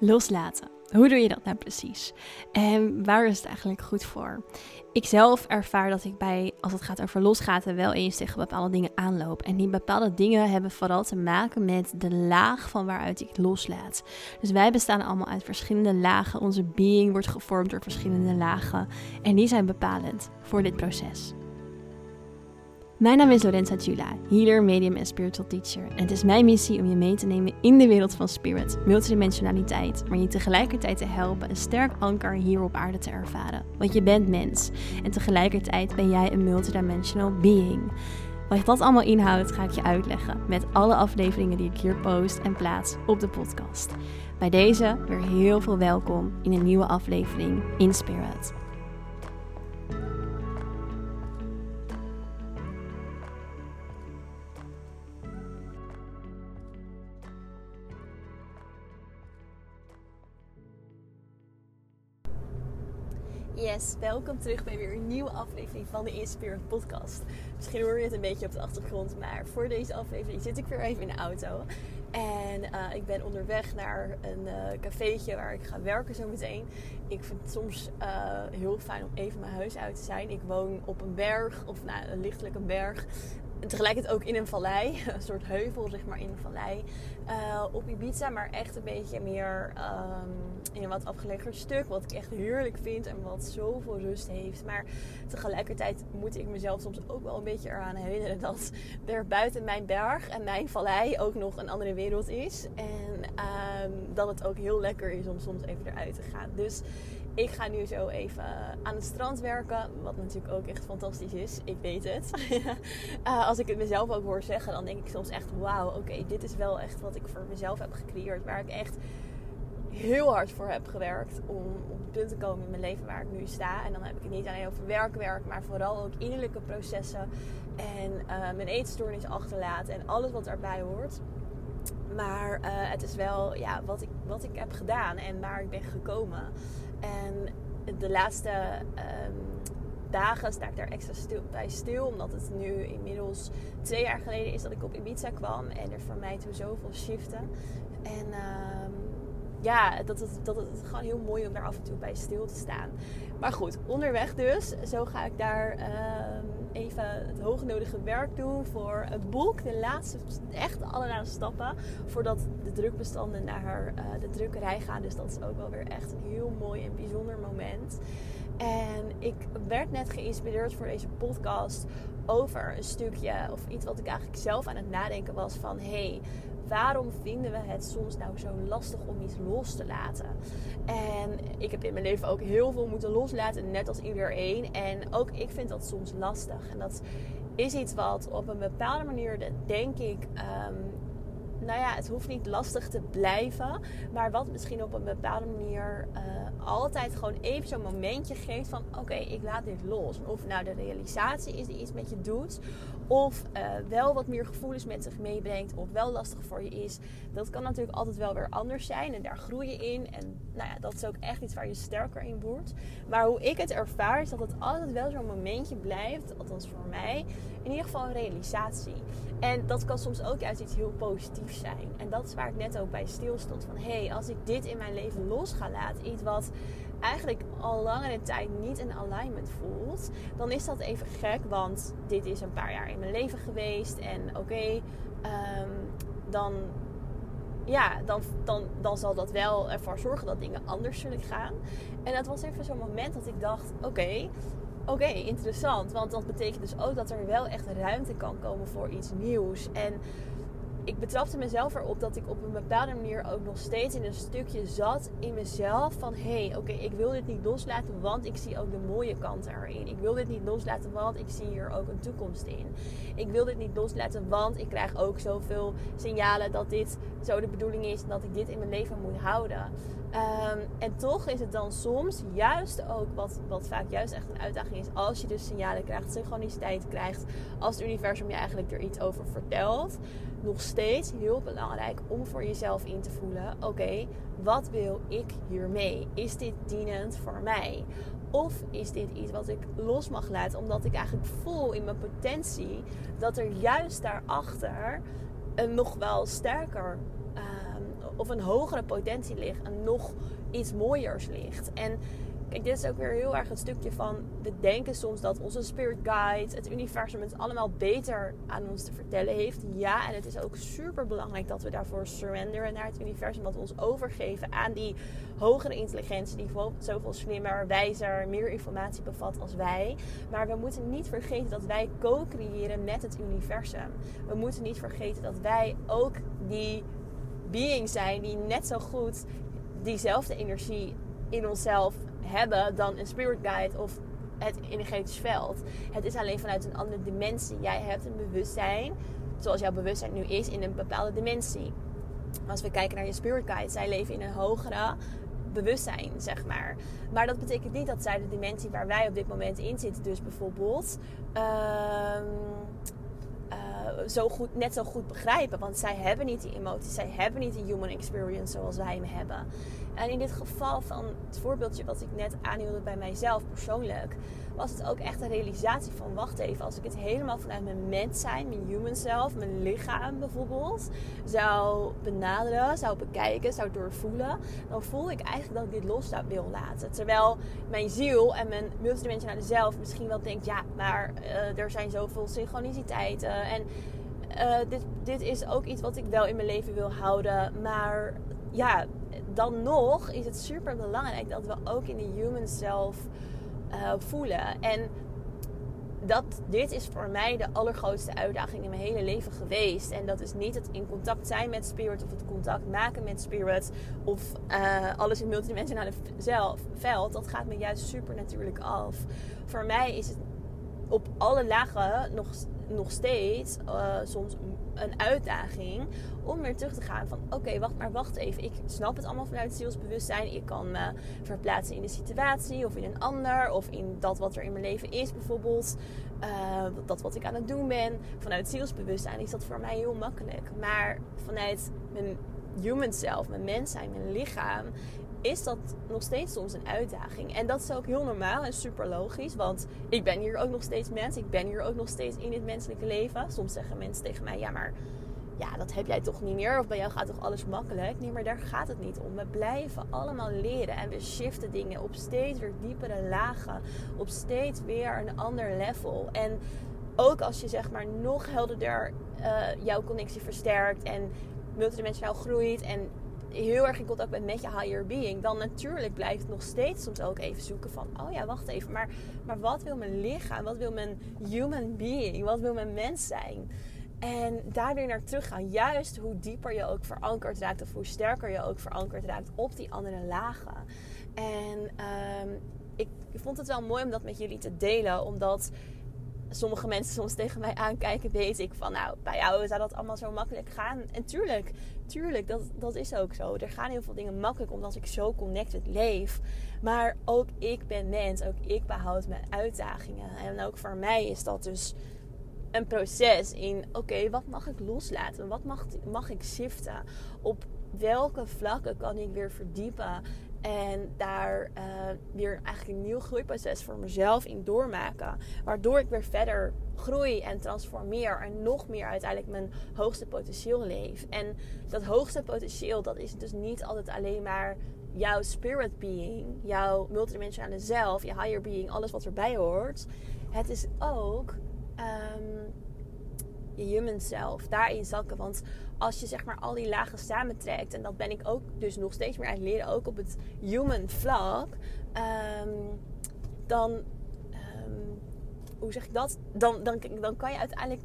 Loslaten. Hoe doe je dat nou precies? En waar is het eigenlijk goed voor? Ik zelf ervaar dat ik bij, als het gaat over losgaten, wel eens tegen bepaalde dingen aanloop. En die bepaalde dingen hebben vooral te maken met de laag van waaruit ik loslaat. Dus wij bestaan allemaal uit verschillende lagen. Onze being wordt gevormd door verschillende lagen. En die zijn bepalend voor dit proces. Mijn naam is Lorenza Jula, healer, medium en spiritual teacher. En het is mijn missie om je mee te nemen in de wereld van spirit, multidimensionaliteit, maar je tegelijkertijd te helpen een sterk anker hier op aarde te ervaren. Want je bent mens en tegelijkertijd ben jij een multidimensional being. Wat dat allemaal inhoudt, ga ik je uitleggen met alle afleveringen die ik hier post en plaats op de podcast. Bij deze weer heel veel welkom in een nieuwe aflevering in Spirit. Yes, welkom terug bij weer een nieuwe aflevering van de Inspired podcast. Misschien hoor je het een beetje op de achtergrond, maar voor deze aflevering zit ik weer even in de auto. En uh, ik ben onderweg naar een uh, cafeetje waar ik ga werken zo meteen. Ik vind het soms uh, heel fijn om even mijn huis uit te zijn. Ik woon op een berg, of nou, lichtelijk een berg. Tegelijkertijd ook in een vallei, een soort heuvel zeg maar in een vallei. Uh, op Ibiza, maar echt een beetje meer um, in een wat afgelegen stuk. Wat ik echt heerlijk vind en wat zoveel rust heeft. Maar tegelijkertijd moet ik mezelf soms ook wel een beetje eraan herinneren dat er buiten mijn berg en mijn vallei ook nog een andere wereld is. En um, dat het ook heel lekker is om soms even eruit te gaan. Dus ik ga nu zo even aan het strand werken. Wat natuurlijk ook echt fantastisch is. Ik weet het. uh, als ik het mezelf ook hoor zeggen, dan denk ik soms echt: wauw, oké, dit is wel echt wat ik voor mezelf heb gecreëerd. Waar ik echt heel hard voor heb gewerkt om op het punt te komen in mijn leven waar ik nu sta. En dan heb ik het niet alleen over werkwerk, maar vooral ook innerlijke processen. En uh, mijn eetstoornis achterlaten en alles wat daarbij hoort. Maar het is wel ja, wat, ik, wat ik heb gedaan en waar ik ben gekomen. En de laatste um, dagen sta ik daar extra stil, bij stil. Omdat het nu inmiddels twee jaar geleden is dat ik op Ibiza kwam. En er voor mij toen zoveel shiften. En um, ja, dat het, dat gewoon heel mooi om daar af en toe bij stil te staan. Maar goed, onderweg dus. Zo ga ik daar um, even het hoognodige werk doen voor het boek. De laatste, echt allerlaatste stappen. Voordat de drukbestanden naar uh, de drukkerij gaan. Dus dat is ook wel weer echt een heel mooi en bijzonder moment. En ik werd net geïnspireerd voor deze podcast over een stukje, of iets wat ik eigenlijk zelf aan het nadenken was van hey, waarom vinden we het soms nou zo lastig om iets los te laten? En ik heb in mijn leven ook heel veel moeten loslaten, net als iedereen. En ook ik vind dat soms lastig. En dat is iets wat op een bepaalde manier, denk ik, um, nou ja, het hoeft niet lastig te blijven. Maar wat misschien op een bepaalde manier uh, altijd gewoon even zo'n momentje geeft van... Oké, ik laat dit los. Of nou de realisatie is die iets met je doet. Of uh, wel wat meer gevoelens met zich meebrengt. Of wel lastig voor je is. Dat kan natuurlijk altijd wel weer anders zijn. En daar groei je in. En nou ja, dat is ook echt iets waar je sterker in wordt. Maar hoe ik het ervaar is dat het altijd wel zo'n momentje blijft. Althans voor mij. In ieder geval een realisatie. En dat kan soms ook juist iets heel positiefs zijn. En dat is waar ik net ook bij stilstond. Van hé, hey, als ik dit in mijn leven los ga laten. Iets wat eigenlijk al langere tijd niet in alignment voelt, dan is dat even gek. Want dit is een paar jaar in mijn leven geweest. En oké, um, dan, ja, dan, dan, dan zal dat wel ervoor zorgen dat dingen anders zullen gaan. En dat was even zo'n moment dat ik dacht: oké. Oké, interessant. Want dat betekent dus ook dat er wel echt ruimte kan komen voor iets nieuws. En ik betrapte mezelf erop dat ik op een bepaalde manier ook nog steeds in een stukje zat in mezelf. Van hé, hey, oké, ik wil dit niet loslaten, want ik zie ook de mooie kanten erin. Ik wil dit niet loslaten, want ik zie hier ook een toekomst in. Ik wil dit niet loslaten, want ik krijg ook zoveel signalen dat dit zo de bedoeling is dat ik dit in mijn leven moet houden. Um, en toch is het dan soms juist ook wat, wat vaak juist echt een uitdaging is. Als je dus signalen krijgt, synchroniciteit krijgt. Als het universum je eigenlijk er iets over vertelt. Nog steeds heel belangrijk om voor jezelf in te voelen. Oké, wat wil ik hiermee? Is dit dienend voor mij? Of is dit iets wat ik los mag laten omdat ik eigenlijk voel in mijn potentie dat er juist daarachter een nog wel sterker of een hogere potentie ligt en nog iets mooiers ligt. En Kijk, dit is ook weer heel erg het stukje van... We denken soms dat onze spirit guide, het universum... het allemaal beter aan ons te vertellen heeft. Ja, en het is ook super belangrijk dat we daarvoor surrenderen naar het universum. Dat we ons overgeven aan die hogere intelligentie... die zoveel slimmer, wijzer, meer informatie bevat als wij. Maar we moeten niet vergeten dat wij co-creëren met het universum. We moeten niet vergeten dat wij ook die being zijn... die net zo goed diezelfde energie in onszelf hebben dan een spirit guide of het energetisch veld. Het is alleen vanuit een andere dimensie. Jij hebt een bewustzijn, zoals jouw bewustzijn nu is, in een bepaalde dimensie. Als we kijken naar je spirit guide, zij leven in een hogere bewustzijn, zeg maar. Maar dat betekent niet dat zij de dimensie waar wij op dit moment in zitten, dus bijvoorbeeld. Uh, zo goed, net zo goed begrijpen. Want zij hebben niet die emoties, zij hebben niet die human experience zoals wij hem hebben. En in dit geval van het voorbeeldje wat ik net aanhielde bij mijzelf persoonlijk, was het ook echt een realisatie van wacht even, als ik het helemaal vanuit mijn mens zijn, mijn human self, mijn lichaam bijvoorbeeld, zou benaderen, zou bekijken, zou doorvoelen, dan voel ik eigenlijk dat ik dit los wil laten. Terwijl mijn ziel en mijn multidimensionale zelf misschien wel denkt, ja, maar uh, er zijn zoveel synchroniciteiten en uh, dit, dit is ook iets wat ik wel in mijn leven wil houden, maar ja, dan nog is het super belangrijk dat we ook in de human self uh, voelen. En dat, dit is voor mij de allergrootste uitdaging in mijn hele leven geweest. En dat is niet het in contact zijn met spirit of het contact maken met spirit of uh, alles in multidimensionale zelf, veld. Dat gaat me juist super natuurlijk af. Voor mij is het op alle lagen nog nog steeds uh, soms een uitdaging om weer terug te gaan van oké, wacht maar, wacht even. Ik snap het allemaal vanuit zielsbewustzijn. Ik kan me verplaatsen in de situatie of in een ander of in dat wat er in mijn leven is bijvoorbeeld. Uh, dat wat ik aan het doen ben. Vanuit zielsbewustzijn is dat voor mij heel makkelijk. Maar vanuit mijn human self, mijn mens zijn, mijn lichaam, is dat nog steeds soms een uitdaging. En dat is ook heel normaal en super logisch. Want ik ben hier ook nog steeds mens. Ik ben hier ook nog steeds in dit menselijke leven. Soms zeggen mensen tegen mij: ja, maar ja, dat heb jij toch niet meer? Of bij jou gaat toch alles makkelijk? Nee, maar daar gaat het niet om. We blijven allemaal leren en we shiften dingen op steeds weer diepere lagen. Op steeds weer een ander level. En ook als je zeg maar nog helderder uh, jouw connectie versterkt en multidimensionaal groeit en heel erg in contact bent met je higher being, dan natuurlijk blijft nog steeds soms ook even zoeken van, oh ja, wacht even, maar, maar wat wil mijn lichaam? Wat wil mijn human being? Wat wil mijn mens zijn? En daar weer naar terug gaan. Juist hoe dieper je ook verankerd raakt, of hoe sterker je ook verankerd raakt op die andere lagen. En um, ik vond het wel mooi om dat met jullie te delen, omdat sommige mensen soms tegen mij aankijken, weet ik van nou, bij jou zou dat allemaal zo makkelijk gaan. En tuurlijk, tuurlijk, dat, dat is ook zo. Er gaan heel veel dingen makkelijk omdat ik zo connected leef. Maar ook ik ben mens, ook ik behoud mijn uitdagingen. En ook voor mij is dat dus een proces in, oké, wat mag ik loslaten? Wat mag, mag ik shiften? Op welke vlakken kan ik weer verdiepen? En daar uh, weer eigenlijk een nieuw groeiproces voor mezelf in doormaken. Waardoor ik weer verder groei en transformeer. En nog meer uiteindelijk mijn hoogste potentieel leef. En dat hoogste potentieel, dat is dus niet altijd alleen maar jouw spirit being, jouw multidimensionale zelf, je higher being, alles wat erbij hoort. Het is ook um, je human self, daarin zakken. Want als je zeg maar al die lagen samentrekt, en dat ben ik ook dus nog steeds meer aan het leren, ook op het human vlak, um, dan, hoe zeg ik dat? Dan, dan, dan kan je uiteindelijk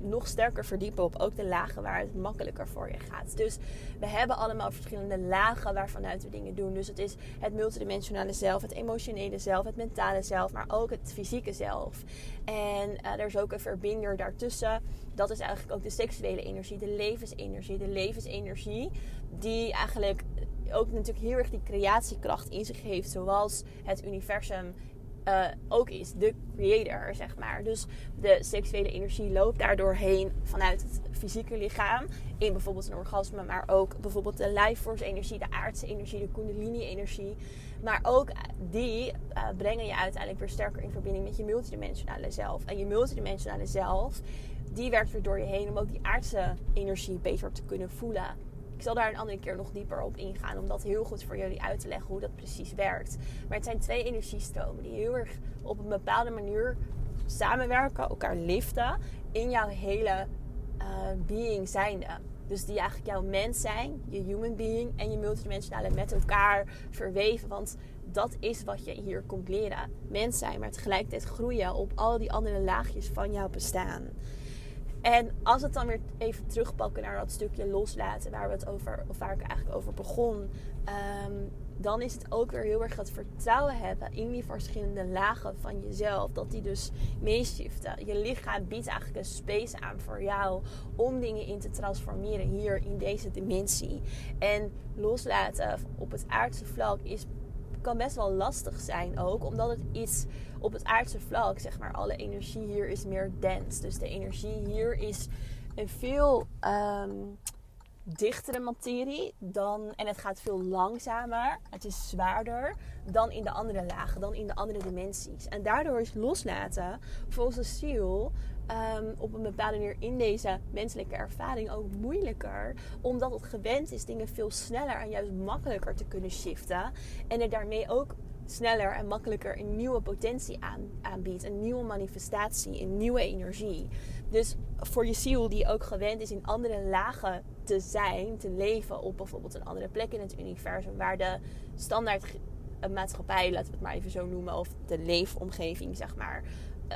nog sterker verdiepen op ook de lagen waar het makkelijker voor je gaat. Dus we hebben allemaal verschillende lagen waarvanuit we dingen doen. Dus het is het multidimensionale zelf, het emotionele zelf, het mentale zelf, maar ook het fysieke zelf. En uh, er is ook een verbinder daartussen. Dat is eigenlijk ook de seksuele energie, de levensenergie. De levensenergie die eigenlijk ook natuurlijk heel erg die creatiekracht in zich heeft. Zoals het universum uh, ook is. De creator, zeg maar. Dus de seksuele energie loopt daardoor heen vanuit het fysieke lichaam. In bijvoorbeeld een orgasme, maar ook bijvoorbeeld de life force energie, de aardse energie, de kundalini energie. Maar ook die uh, brengen je uiteindelijk weer sterker in verbinding met je multidimensionale zelf. En je multidimensionale zelf, die werkt weer door je heen om ook die aardse energie beter te kunnen voelen. Ik zal daar een andere keer nog dieper op ingaan. Om dat heel goed voor jullie uit te leggen hoe dat precies werkt. Maar het zijn twee energiestromen die heel erg op een bepaalde manier samenwerken, elkaar liften in jouw hele uh, being zijnde. Dus die eigenlijk jouw mens zijn, je human being en je multidimensionale met elkaar verweven. Want dat is wat je hier komt leren. Mens zijn, maar tegelijkertijd groeien op al die andere laagjes van jouw bestaan. En als het dan weer even terugpakken naar dat stukje loslaten, waar we het over, of waar ik eigenlijk over begon. Ehm, dan is het ook weer heel erg het vertrouwen hebben in die verschillende lagen van jezelf. Dat die dus meeshiften. Je lichaam biedt eigenlijk een space aan voor jou om dingen in te transformeren hier in deze dimensie. En loslaten op het aardse vlak is kan best wel lastig zijn ook. Omdat het iets op het aardse vlak, zeg maar, alle energie hier is meer dense. Dus de energie hier is een veel um, dichtere materie dan. En het gaat veel langzamer. Het is zwaarder dan in de andere lagen, dan in de andere dimensies. En daardoor is loslaten volgens de ziel Ehm, op een bepaalde manier in deze menselijke ervaring ook moeilijker. Omdat het gewend is dingen veel sneller en juist makkelijker te kunnen shiften. En er daarmee ook sneller en makkelijker een nieuwe potentie aan, aanbiedt. Een nieuwe manifestatie, een nieuwe energie. Dus voor je ziel die ook gewend is in andere lagen te zijn, te leven op bijvoorbeeld een andere plek in het universum. Waar de standaard maatschappij, laten we het maar even zo noemen, of de leefomgeving, zeg maar,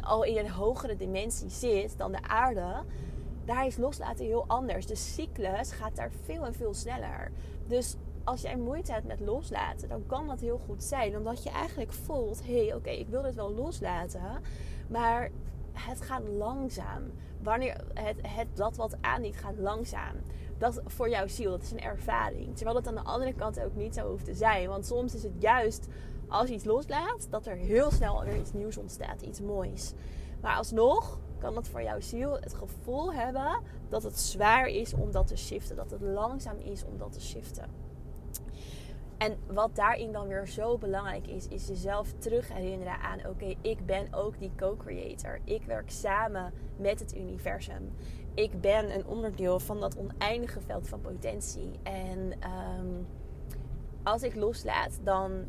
al in een hogere dimensie zit dan de aarde, daar is loslaten heel anders. De cyclus gaat daar veel en veel sneller. Dus als jij moeite hebt met loslaten, dan kan dat heel goed zijn. Omdat je eigenlijk voelt: hé, hey, oké, ik wil dit wel loslaten. Maar het gaat langzaam. Wanneer het, het, dat wat aandient, gaat langzaam. Dat voor jouw ziel, dat is een ervaring. Terwijl het aan de andere kant ook niet zo hoeft te zijn. Want soms is het juist als je iets loslaat, dat er heel snel weer iets nieuws ontstaat, iets moois. Maar alsnog kan dat voor jouw ziel het gevoel hebben dat het zwaar is om dat te shiften, dat het langzaam is om dat te shiften. En wat daarin dan weer zo belangrijk is, is jezelf terug herinneren aan: oké, ik ben ook die co-creator. Ik werk samen met het universum. Ik ben een onderdeel van dat oneindige veld van potentie. En um, als ik loslaat, dan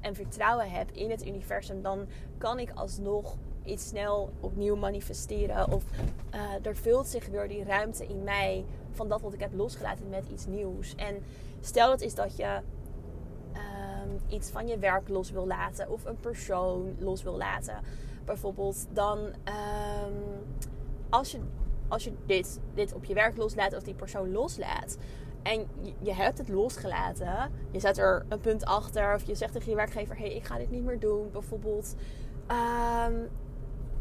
en vertrouwen heb in het universum, dan kan ik alsnog iets snel opnieuw manifesteren. Of uh, er vult zich weer die ruimte in mij van dat wat ik heb losgelaten met iets nieuws. En stel het is dat je uh, iets van je werk los wil laten of een persoon los wil laten, bijvoorbeeld, dan uh, als je, als je dit, dit op je werk loslaat of die persoon loslaat, en je hebt het losgelaten. Je zet er een punt achter. Of je zegt tegen je werkgever: hé, hey, ik ga dit niet meer doen. Bijvoorbeeld. Um,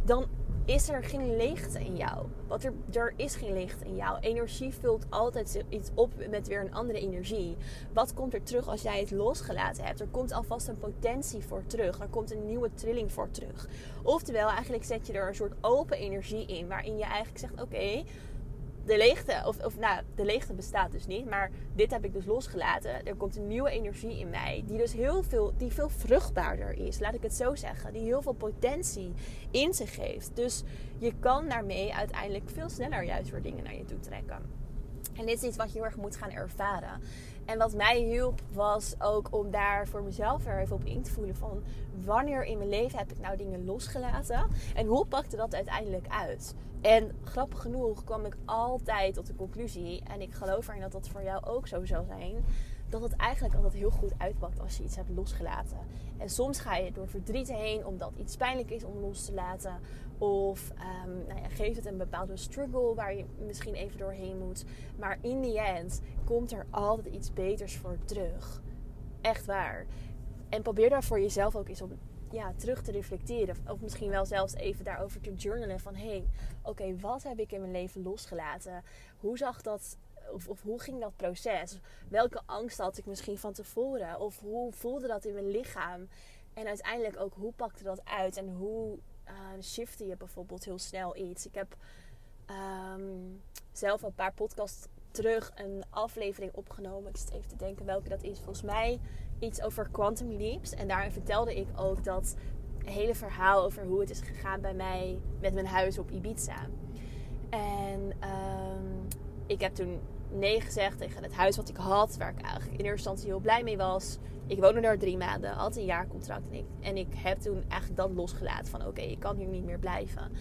dan is er geen leegte in jou. Want er, er is geen leegte in jou. Energie vult altijd iets op met weer een andere energie. Wat komt er terug als jij het losgelaten hebt? Er komt alvast een potentie voor terug. Er komt een nieuwe trilling voor terug. Oftewel, eigenlijk zet je er een soort open energie in. Waarin je eigenlijk zegt: oké de leegte, of, of nou, de leegte bestaat dus niet, maar dit heb ik dus losgelaten. Er komt een nieuwe energie in mij, die dus heel veel, die veel vruchtbaarder is, laat ik het zo zeggen. Die heel veel potentie in zich geeft. Dus je kan daarmee uiteindelijk veel sneller juist weer dingen naar je toe trekken. En dit is iets wat je heel erg moet gaan ervaren. En wat mij hielp was ook om daar voor mezelf weer even op in te voelen van wanneer in mijn leven heb ik nou dingen losgelaten en hoe pakte dat uiteindelijk uit. En grappig genoeg kwam ik altijd tot de conclusie, en ik geloof erin dat dat voor jou ook zo zal zijn, dat het eigenlijk altijd heel goed uitpakt als je iets hebt losgelaten. En soms ga je door verdriet heen omdat iets pijnlijk is om los te laten. Of um, nou ja, geeft het een bepaalde struggle waar je misschien even doorheen moet. Maar in the end komt er altijd iets beters voor terug. Echt waar. En probeer daar voor jezelf ook eens op ja, terug te reflecteren. Of misschien wel zelfs even daarover te journalen. Van hé, hey, oké, wat heb ik in mijn leven losgelaten? Hoe zag dat of, of, hoe ging dat proces? Welke angst had ik misschien van tevoren? Of hoe voelde dat in mijn lichaam? En uiteindelijk ook hoe pakte dat uit? En hoe uh, shifte je bijvoorbeeld heel snel iets? Ik heb um, zelf een paar podcasts terug een aflevering opgenomen. Ik zit even te denken welke dat is. Volgens mij iets over quantum leaps. En daarin vertelde ik ook dat hele verhaal over hoe het is gegaan bij mij met mijn huis op Ibiza. En um, ik heb toen nee gezegd tegen het huis wat ik had. Waar ik eigenlijk in eerste instantie heel blij mee was. Ik woonde daar drie maanden, had een jaarcontract. En ik, en ik heb toen eigenlijk dat losgelaten van oké, ik kan hier niet meer blijven.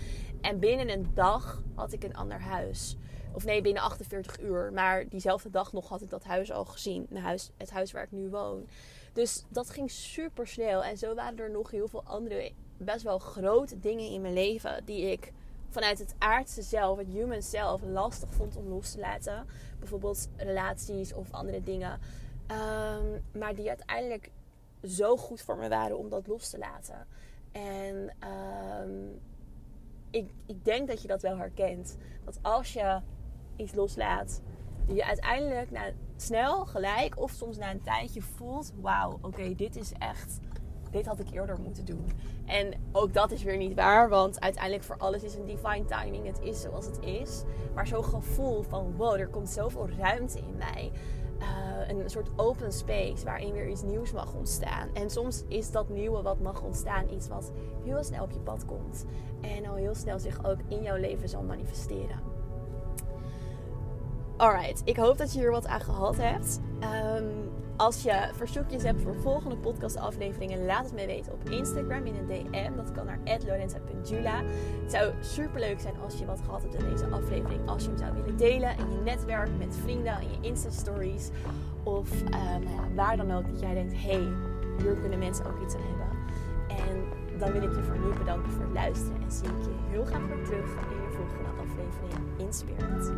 En binnen een dag had ik een ander huis. Of nee, binnen 48 uur. Maar diezelfde dag nog had ik dat huis al gezien. Huis, het huis waar ik nu woon. Dus dat ging super snel. En zo waren er nog heel veel andere best wel grote dingen in mijn leven die ik vanuit het aardse zelf, het human zelf, lastig vond om los te laten. Bijvoorbeeld relaties of andere dingen. Ehm, maar die uiteindelijk zo goed voor me waren om dat los te laten. En ehm, ik, ik denk dat je dat wel herkent. Dat als je iets loslaat, je uiteindelijk snel, gelijk of soms na een tijdje voelt: wauw, oké, dit is echt dit had ik eerder moeten doen. En ook dat is weer niet waar, want uiteindelijk voor alles is een divine timing. Het is zoals het is. Maar zo'n gevoel van wow, er komt zoveel ruimte in mij. Uh, een soort open space waarin weer iets nieuws mag ontstaan. En soms is dat nieuwe wat mag ontstaan iets wat heel snel op je pad komt. En al heel snel zich ook in jouw leven zal manifesteren. Alright, ik hoop dat je hier wat aan gehad hebt. Um, als je verzoekjes hebt voor volgende podcastafleveringen, laat het me weten op Instagram in een DM. Dat kan naar @lorenza.jula. Het zou super leuk zijn als je wat gehad hebt in deze aflevering. Als je hem zou willen delen in je netwerk, met vrienden, in je Insta-stories. Of ja, waar dan ook dat jij denkt, hey, hier kunnen mensen ook iets aan hebben. En dan wil ik je voor nu bedanken voor het luisteren. En zie ik je heel graag weer terug in je volgende aflevering in Spirit.